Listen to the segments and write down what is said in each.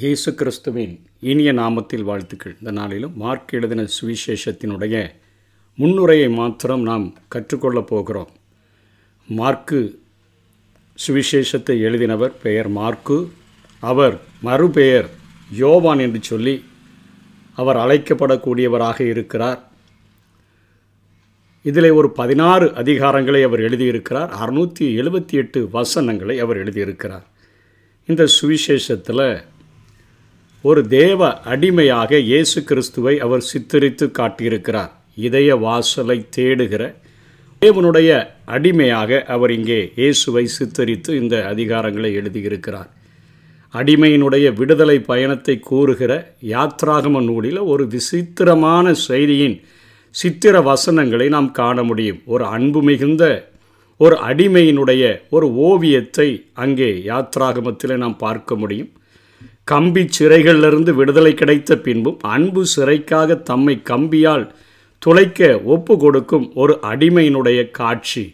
இயேசு கிறிஸ்துவின் இனிய நாமத்தில் வாழ்த்துக்கள். இந்த நாளிலும் மார்க் எழுதின சுவிசேஷத்தினுடைய முன்னுரையை மாத்திரம் நாம் கற்றுக்கொள்ளப் போகிறோம். மார்க்கு சுவிசேஷத்தை எழுதினவர் பெயர் மார்க்கு. அவர் மறுபெயர் யோவான் என்று சொல்லி அவர் அழைக்கப்படக்கூடியவராக இருக்கிறார். இதில் ஒரு பதினாறு அதிகாரங்களை அவர் எழுதியிருக்கிறார். அறுநூற்றி எழுபத்தி எட்டு வசனங்களை அவர் எழுதியிருக்கிறார். இந்த சுவிசேஷத்தில் ஒரு தேவ அடிமையாக இயேசு கிறிஸ்துவை அவர் சித்தரித்து காட்டியிருக்கிறார். இதய வாசலை தேடுகிற தேவனுடைய அடிமையாக அவர் இங்கே இயேசுவை சித்தரித்து இந்த அதிகாரங்களை எழுதியிருக்கிறார். அடிமையினுடைய விடுதலை பயணத்தை கூறுகிற யாத்ராகம நூலில் ஒரு விசித்திரமான செய்தியின் சித்திர வசனங்களை நாம் காண முடியும். ஒரு அன்பு மிகுந்த ஒரு அடிமையினுடைய ஒரு ஓவியத்தை அங்கே யாத்ராகமத்தில் நாம் பார்க்க முடியும். கம்பி சிறைகளிலிருந்து விடுதலை கிடைத்த பின்பும் அன்பு சிறைக்காக தம்மை கம்பியால் துளைக்க ஒப்பு கொடுக்கும் ஒரு அடிமையினுடைய காட்சி.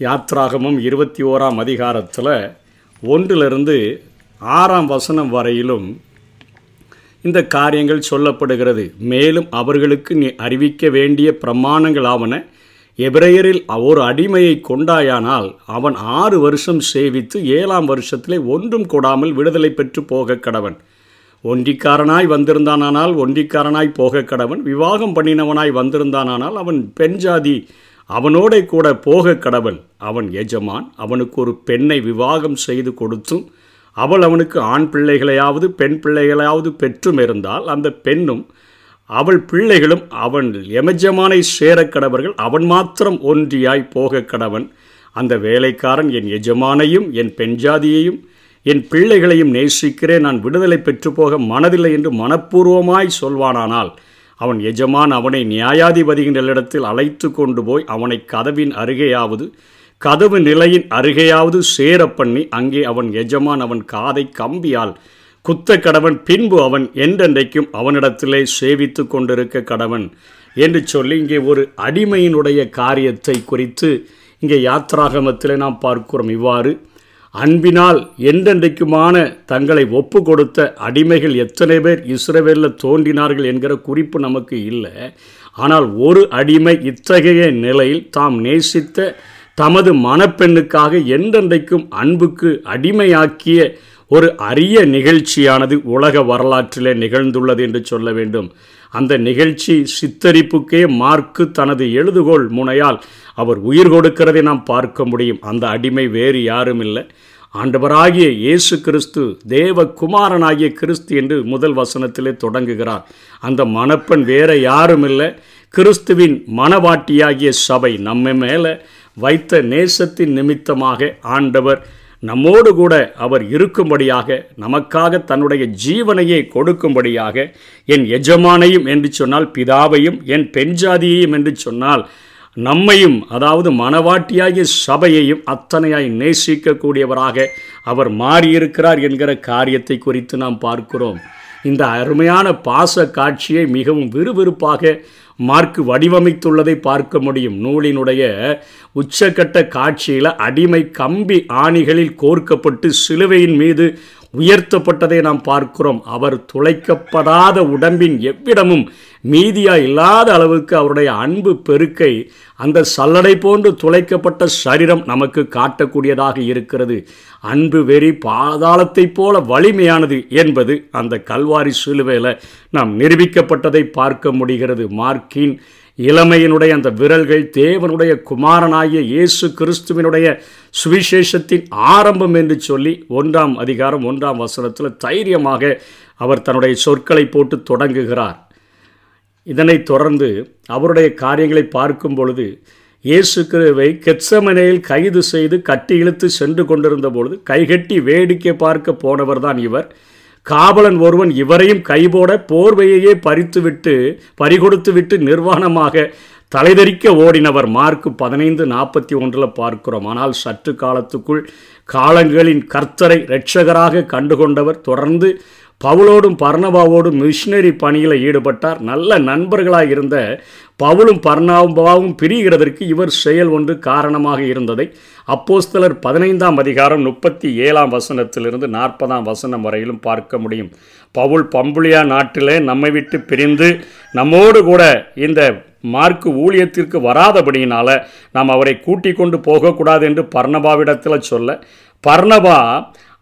யாத்ராகமும் இருபத்தி ஓராம் அதிகாரத்தில் ஒன்றிலிருந்து ஆறாம் வசனம் வரையிலும் இந்த காரியங்கள் சொல்லப்படுகிறது. மேலும் அவர்களுக்கு நீ அறிவிக்க வேண்டிய பிரமாணங்களாவன எபிரேயரில் ஒரு அடிமையை கொண்டாயானால் அவன் ஆறு வருஷம் சேவித்து ஏழாம் வருஷத்திலே ஒன்றும் கொடாமல் விடுதலை பெற்று போக கடவன். ஒன்றிக்காரனாய் வந்திருந்தானானால் ஒன்றிக்காரனாய் போக கடவன். விவாகம் பண்ணினவனாய் வந்திருந்தானானால் அவன் பெண் ஜாதி. அவனோட கூட போக கடவன். அவன் எஜமான். அவனுக்கு ஒரு பெண்ணை விவாகம் செய்து கொடுத்தும் அவள் அவனுக்கு ஆண் பிள்ளைகளையாவது பெண் பிள்ளைகளையாவது பெற்றும் இருந்தால் அந்த பெண்ணும் அவள் பிள்ளைகளும் அவன் எமஜமானை சேர கடவர்கள் அவன் மாத்திரம் ஒன்றியாய் போக கடவன் அந்த வேலைக்காரன் என் எஜமானையும் என் பெண்ஜாதியையும் என் பிள்ளைகளையும் நேசிக்கிறேன். நான் விடுதலை பெற்று போக மனதில்லை என்று மனப்பூர்வமாய் சொல்வானானால் அவன் எஜமான் அவனை நியாயாதிபதிகளிடத்தில் அழைத்து கொண்டு போய் அவனை கதவின் அருகேயாவது கதவு நிலையின் அருகேயாவது சேர பண்ணி அங்கே அவன் எஜமான் அவன் காதை கம்பியால் குத்த கடவன் பின்பு அவன் என்றென்றைக்கும் அவனிடத்திலே சேவித்து கொண்டிருக்க கடவன் என்று சொல்லி இங்கே ஒரு அடிமையினுடைய காரியத்தை குறித்து இங்கே யாத்ராகமத்தில் நாம் பார்க்கிறோம். இவ்வாறு அன்பினால் என்றென்றைக்குமான தங்களை ஒப்பு கொடுத்த அடிமைகள் எத்தனை பேர் இஸ்ரேவேலில் தோன்றினார்கள் என்கிற குறிப்பு நமக்கு இல்லை. ஆனால் ஒரு அடிமை இத்தகைய நிலையில் தாம் நேசித்த தமது மணப்பெண்ணுக்காக என்றென்றைக்கும் அன்புக்கு அடிமையாக்கிய ஒரு அரிய நிகழ்ச்சியானது உலக வரலாற்றிலே நிகழ்ந்துள்ளது என்று சொல்ல வேண்டும். அந்த நிகழ்ச்சி சித்தரிப்புக்கே மார்க்கு தனது எழுதுகோள் முனையால் அவர் உயிர் கொடுக்கிறதை நாம் பார்க்க முடியும். அந்த அடிமை வேறு யாரும் இல்லை. ஆண்டவராகிய இயேசு கிறிஸ்து தேவ குமாரனாகிய கிறிஸ்து என்று முதல் வசனத்திலே தொடங்குகிறார். அந்த மணப்பெண் வேற யாரும் இல்லை. கிறிஸ்துவின் மனவாட்டியாகிய சபை நம்ம மேலே வைத்த நேசத்தின் நிமித்தமாக ஆண்டவர் நம்மோடு கூட அவர் இருக்கும்படியாக நமக்காக தன்னுடைய ஜீவனையே கொடுக்கும்படியாக என் எஜமானையும் என்று சொன்னால் பிதாவையும் என் பெண்ஜாதியையும் என்று சொன்னால் நம்மையும் அதாவது மனவாட்டியாகிய சபையையும் அத்தனையாய் நேசிக்கக்கூடியவராக அவர் மாறியிருக்கிறார் என்கிற காரியத்தை குறித்து நாம் பார்க்கிறோம். இந்த அருமையான பாச காட்சியை மிகவும் விறுவிறுப்பாக மார்க்கு வடிவமைத்துள்ளதை பார்க்க முடியும். நூலினுடைய உச்சக்கட்ட காட்சியில் அடிமை கம்பி ஆணிகளில் கோர்க்கப்பட்டு சிலுவையின் மீது உயர்த்தப்பட்டதை நாம் பார்க்கிறோம். அவர் துளைக்கப்படாத உடம்பின் எவ்விடமும் மீதியாக இல்லாத அளவுக்கு அவருடைய அன்பு பெருக்கை அந்த சல்லடை போன்று துளைக்கப்பட்ட சரீரம் நமக்கு காட்டக்கூடியதாக இருக்கிறது. அன்பு வெறி பாதாளத்தைப் போல வலிமையானது என்பது அந்த கல்வாரி சிலுவையில் நாம் நிரூபிக்கப்பட்டதை பார்க்க முடிகிறது. மார்க்கின் இளமையினுடைய அந்த விரல்கள் தேவனுடைய குமாரனாகிய இயேசு கிறிஸ்துவினுடைய சுவிசேஷத்தின் ஆரம்பம் என்று சொல்லி ஒன்றாம் அதிகாரம் ஒன்றாம் வசனத்தில் தைரியமாக அவர் தன்னுடைய சொற்களை போட்டு தொடங்குகிறார். இதனைத் தொடர்ந்து அவருடைய காரியங்களை பார்க்கும் பொழுது இயேசு கிருவை கெட்சமனையில் கைது செய்து கட்டி இழுத்து சென்று கொண்டிருந்த பொழுது கைகட்டி வேடிக்கை பார்க்க போனவர்தான் இவர். காவலன் ஒருவன் இவரையும் கைபோட போர்வையையே பறித்துவிட்டு பறிகொடுத்துவிட்டு நிர்வாணமாக தலைதறிக்க ஓடினவர். மார்க்கு பதினைந்து நாற்பத்தி ஒன்றில் பார்க்கிறோம். ஆனால் சற்று காலத்துக்குள் காலங்களின் கர்த்தரை இரட்சகராக கண்டுகொண்டவர் தொடர்ந்து பவுலோடும் பர்ணபாவோடும் மிஷினரி பணியில் ஈடுபட்டார். நல்ல நண்பர்களாக இருந்த பவுலும் பர்ணாபாவும் பிரிகிறதற்கு இவர் செயல் ஒன்று காரணமாக இருந்ததை அப்போஸ்தலர் பதினைந்தாம் அதிகாரம் முப்பத்தி ஏழாம் வசனத்திலிருந்து நாற்பதாம் வசனம் வரையிலும் பார்க்க முடியும். பவுல் பம்புலியா நாட்டிலே நம்மை விட்டு பிரிந்து நம்மோடு கூட இந்த மார்க்கு ஊழியத்திற்கு வராதபடியினால நாம் அவரை கூட்டிக் கொண்டு போகக்கூடாது என்று பர்ணபாவிடத்தில் சொல்ல பர்ணபா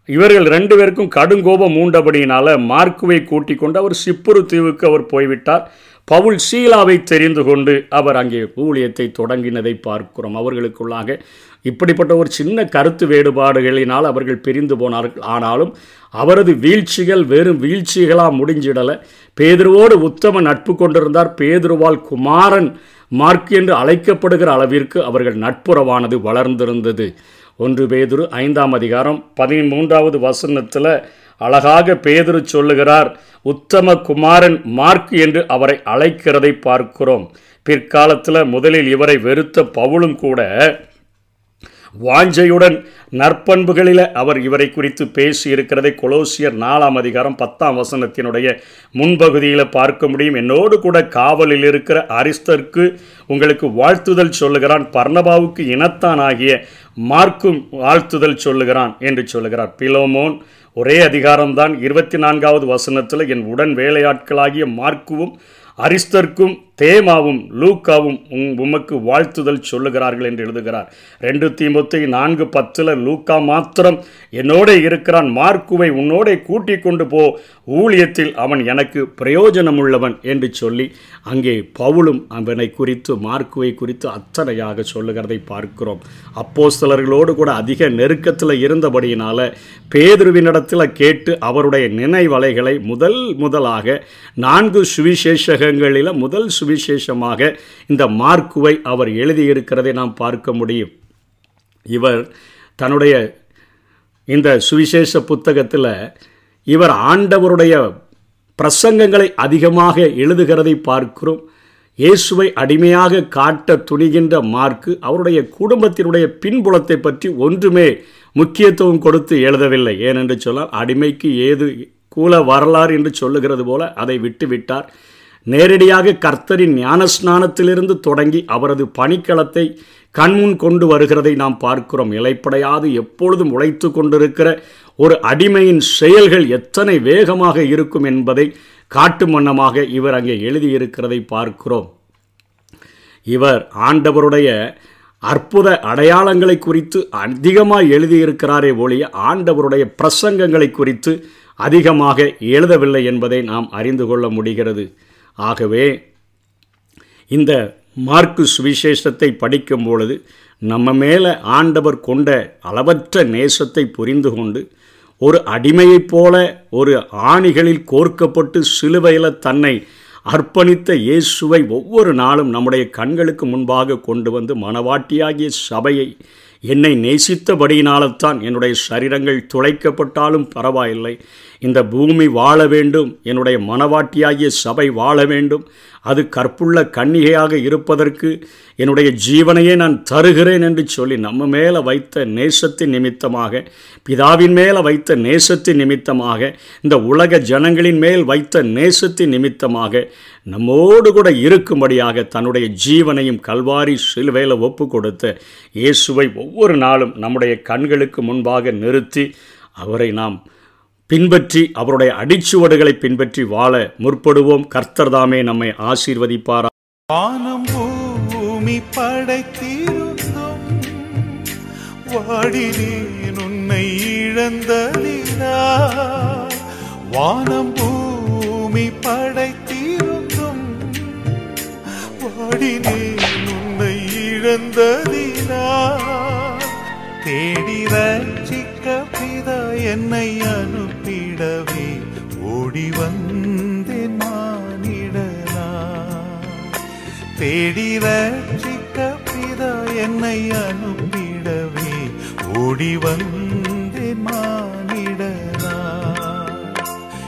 இவர்கள் ரெண்டு பேருக்கும் கடுங்கோபம் மூண்டபடியினால் மார்க்குவை கூட்டிக் கொண்டு அவர் சிப்புரு தீவுக்கு அவர் போய்விட்டார். பவுல் சீலாவை தெரிந்து கொண்டு அவர் அங்கே ஊழியத்தை தொடங்கினதை பார்க்கிறோம். அவர்களுக்குள்ளாக இப்படிப்பட்ட ஒரு சின்ன கருத்து வேறுபாடுகளினால் அவர்கள் பிரிந்து போனார்கள். ஆனாலும் அவரது வீழ்ச்சிகள் வெறும் வீழ்ச்சிகளாக முடிஞ்சிடலை. பேதுருவோடு உத்தம நட்பு கொண்டிருந்தார். பேதுருவால் குமாரன் மார்க் என்று அழைக்கப்படுகிற அளவிற்கு அவர்கள் நட்புறவானது வளர்ந்திருந்தது. ஒன்று பேதுரு ஐந்தாம் அதிகாரம் பதிமூன்றாவது வசனத்தில் அழகாக பேதுரு சொல்லுகிறார் உத்தம குமாரன் மார்க் என்று அவரை அழைக்கிறதை பார்க்கிறோம். பிற்காலத்தில் முதலில் இவரை வெறுத்த பவுலும் கூட வாஞ்சையுடன் நற்பண்புகளில் அவர் இவரை குறித்து பேசியிருக்கிறதை கொலோசியர் நாலாம் அதிகாரம் பத்தாம் வசனத்தினுடைய முன்பகுதியில் பார்க்க முடியும். என்னோடு கூட காவலில் இருக்கிற அரிஸ்தருக்கு உங்களுக்கு வாழ்த்துதல் சொல்லுகிறான். பர்ணபாவுக்கு இனத்தானாகிய மார்க்கும் வாழ்த்துதல் சொல்லுகிறான் என்று சொல்லுகிறார். பிலோமோன் ஒரே அதிகாரம்தான். இருபத்தி நான்காவது வசனத்தில் என் உடன் வேலையாட்களாகிய மார்க்குவும் அரிஸ்தர்க்கும் தேமாவும் லூக்காவும் உம் உமக்கு வாழ்த்துதல் சொல்லுகிறார்கள் என்று எழுதுகிறார். ரெண்டு தீமுத்தை நான்கு பத்தில் லூக்கா மாத்திரம் என்னோட இருக்கிறான். மார்க்குவை உன்னோட கூட்டிக் கொண்டு போ. ஊழியத்தில் அவன் எனக்கு பிரயோஜனமுள்ளவன் என்று சொல்லி அங்கே பவுலும் அவனை குறித்து மார்க்குவை குறித்து அத்தனையாக சொல்லுகிறதை பார்க்கிறோம். அப்போஸ்தலர்களோடு கூட அதிக நெருக்கத்தில் இருந்தபடியினால பேதுருவினிடத்தில் கேட்டு அவருடைய நினைவலைகளை முதல் முதலாக நான்கு சுவிசேஷகங்களில் முதல் சுவிசேஷமாக இந்த மார்க்குவை அவர் எழுதியிருக்கிறதை நாம் பார்க்க முடியும். இவர் தன்னுடைய இந்த சுவிசேஷ புத்தகத்தில் இவர் ஆண்டவருடைய பிரசங்கங்களை அதிகமாக எழுதுகிறதை பார்க்கிறோம். இயேசுவை அடிமையாக காட்ட துணிகின்ற மார்க்கு அவருடைய குடும்பத்தினுடைய பின்புலத்தை பற்றி ஒன்றுமே முக்கியத்துவம் கொடுத்து எழுதவில்லை. ஏனென்று சொன்னால் அடிமைக்கு ஏது கூல வரலாறு என்று சொல்லுகிறது போல அதை விட்டுவிட்டார். நேரடியாக கர்த்தரின் ஞானஸ்நானத்திலிருந்து தொடங்கி அவரது பணிக்களத்தை கண்முன் கொண்டு வருகிறதை நாம் பார்க்கிறோம். இலைப்படையாது எப்பொழுதும் உழைத்து கொண்டிருக்கிற ஒரு அடிமையின் செயல்கள் எத்தனை வேகமாக இருக்கும் என்பதை காட்டு மன்னமாக இவர் அங்கே எழுதியிருக்கிறதை பார்க்கிறோம். இவர் ஆண்டவருடைய அற்புத அடையாளங்களை குறித்து அதிகமாக எழுதியிருக்கிறாரே ஒழிய ஆண்டவருடைய பிரசங்கங்களை குறித்து அதிகமாக எழுதவில்லை என்பதை நாம் அறிந்து கொள்ள முடிகிறது. ஆகவே இந்த மார்க்கு சுவிசேஷத்தை படிக்கும் பொழுது நம்ம மேலே ஆண்டவர் கொண்ட அளவற்ற நேசத்தை புரிந்து கொண்டு ஒரு அடிமையைப் போல ஒரு ஆணிகளில் கோர்க்கப்பட்டு சிலுவையில் தன்னை அர்ப்பணித்த இயேசுவை ஒவ்வொரு நாளும் நம்முடைய கண்களுக்கு முன்பாக கொண்டு வந்து மனவாட்டியாகிய சபையை என்னை நேசித்தபடியினால்தான் என்னுடைய சரீரங்கள் துளைக்கப்பட்டாலும் பரவாயில்லை. இந்த பூமி வாழ வேண்டும். என்னுடைய மனவாட்டியாகிய சபை வாழ வேண்டும். அது கற்புள்ள கன்னிகையாக இருப்பதற்கு என்னுடைய ஜீவனையே நான் தருகிறேன் என்று சொல்லி நம்ம மேலே வைத்த நேசத்தின் நிமித்தமாக பிதாவின் மேலே வைத்த நேசத்தின் நிமித்தமாக இந்த உலக ஜனங்களின் மேல் வைத்த நேசத்தின் நிமித்தமாக நம்மோடு கூட இருக்கும்படியாக தன்னுடைய ஜீவனையும் கல்வாரி சிலுவையில் ஒப்பு கொடுத்த இயேசுவை ஒவ்வொரு நாளும் நம்முடைய கண்களுக்கு முன்பாக நிறுத்தி அவரை நாம் பின்பற்றி அவருடைய அடிச்சுவடுகளை பின்பற்றி வாழ முற்படுவோம். கர்த்தர்தாமே நம்மை ஆசீர்வதிப்பாரா. வானம் பூமி படைத்திருந்தும் வாடினேன் உன்னை இழந்ததினா வானம் பூமி படைத்திருந்தும் வாடினேன் உன்னை இழந்ததினா தேடிவன் செய்தா என்னை அனுப்பிடவே ஓடி வந்தேன் மானிடனா. தேடி ரட்சிக்க பிதா என்னை அனுப்பிடவே ஓடி வந்தேன்